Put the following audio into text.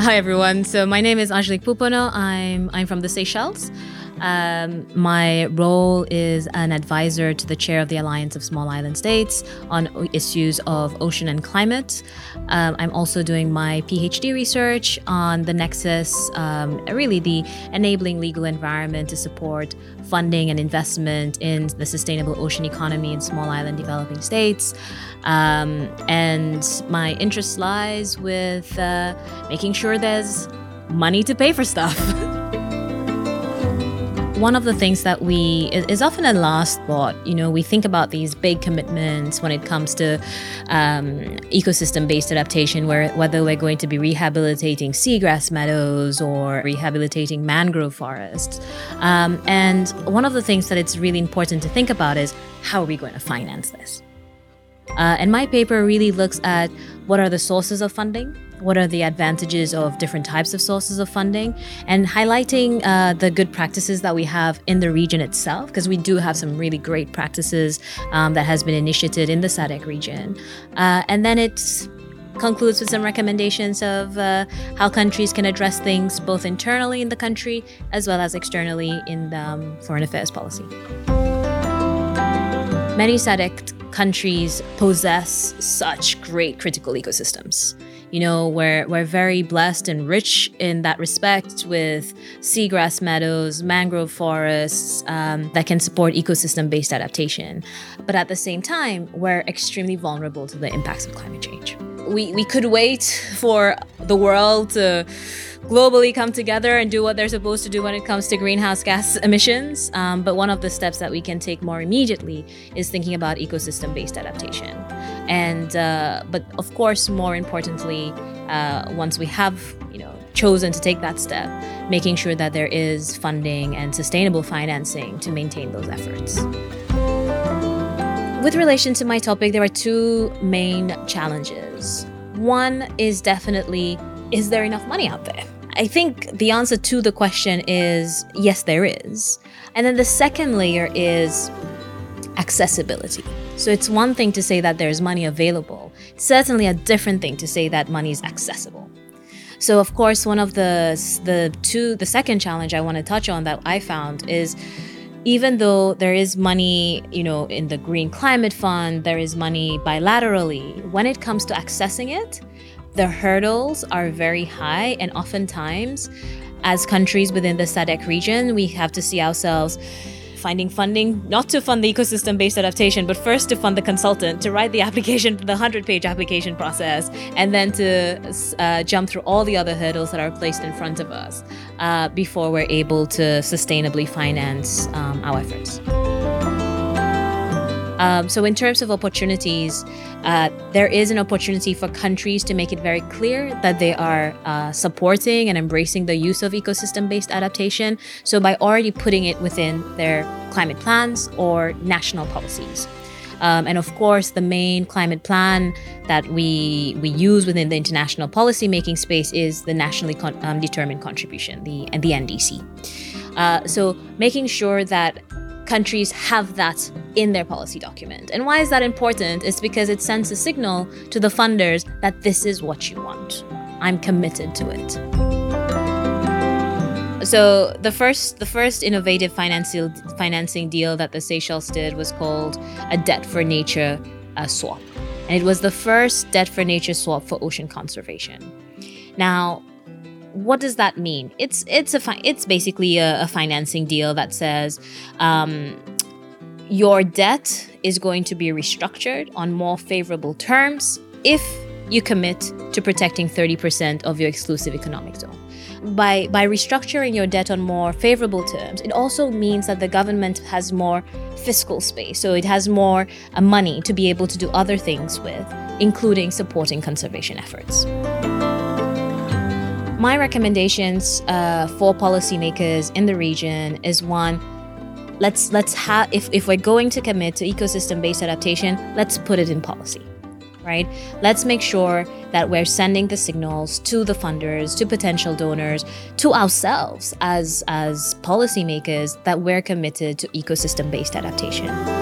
Hi everyone. So my name is Angelique Pouponneau. I'm I'm from the Seychelles. Um, my role is an advisor to the chair of the Alliance of Small Island States on issues of ocean and climate. Um, I'm also doing my PhD research on the nexus, um, really the enabling legal environment to support funding and investment in the sustainable ocean economy in small island developing states. Um, and my interest lies with uh, making sure there's money to pay for stuff. one of the things that we is often a last thought. You know, we think about these big commitments when it comes to um, ecosystem-based adaptation, where whether we're going to be rehabilitating seagrass meadows or rehabilitating mangrove forests. Um, and one of the things that it's really important to think about is how are we going to finance this? Uh, and my paper really looks at what are the sources of funding, what are the advantages of different types of sources of funding, and highlighting uh, the good practices that we have in the region itself, because we do have some really great practices um, that has been initiated in the SADC region. Uh, and then it concludes with some recommendations of uh, how countries can address things both internally in the country as well as externally in the um, foreign affairs policy. Many SADC countries possess such great critical ecosystems. You know, we're, we're very blessed and rich in that respect with seagrass meadows, mangrove forests um, that can support ecosystem based adaptation. But at the same time, we're extremely vulnerable to the impacts of climate change. We, we could wait for the world to globally come together and do what they're supposed to do when it comes to greenhouse gas emissions. Um, but one of the steps that we can take more immediately is thinking about ecosystem based adaptation. And uh, but of course, more importantly, uh, once we have you know chosen to take that step, making sure that there is funding and sustainable financing to maintain those efforts. With relation to my topic, there are two main challenges. One is definitely is there enough money out there? I think the answer to the question is yes, there is. And then the second layer is accessibility. So it's one thing to say that there's money available, it's certainly a different thing to say that money is accessible. So of course, one of the the two the second challenge I want to touch on that I found is even though there is money, you know, in the Green Climate Fund, there is money bilaterally, when it comes to accessing it, the hurdles are very high, and oftentimes, as countries within the SADC region, we have to see ourselves finding funding not to fund the ecosystem based adaptation, but first to fund the consultant to write the application, the 100 page application process, and then to uh, jump through all the other hurdles that are placed in front of us uh, before we're able to sustainably finance um, our efforts. Um, so, in terms of opportunities, uh, there is an opportunity for countries to make it very clear that they are uh, supporting and embracing the use of ecosystem based adaptation. So, by already putting it within their climate plans or national policies. Um, and of course, the main climate plan that we we use within the international policy making space is the nationally con- um, determined contribution, the the NDC. Uh, so making sure that countries have that in their policy document. And why is that important? It's because it sends a signal to the funders that this is what you want. I'm committed to it. So the first the first innovative financial financing deal that the Seychelles did was called a debt for nature uh, swap. And it was the first debt for nature swap for ocean conservation. Now, what does that mean? It's it's a fi- it's basically a, a, financing deal that says um, your debt is going to be restructured on more favorable terms if you commit to protecting 30% of your exclusive economic zone. By by restructuring your debt on more favorable terms, it also means that the government has more fiscal space, so it has more uh, money to be able to do other things with, including supporting conservation efforts. My recommendations uh, for policymakers in the region is one, let's let's have if, if we're going to commit to ecosystem-based adaptation, let's put it in policy. Right? Let's make sure that we're sending the signals to the funders, to potential donors, to ourselves as as policymakers that we're committed to ecosystem-based adaptation.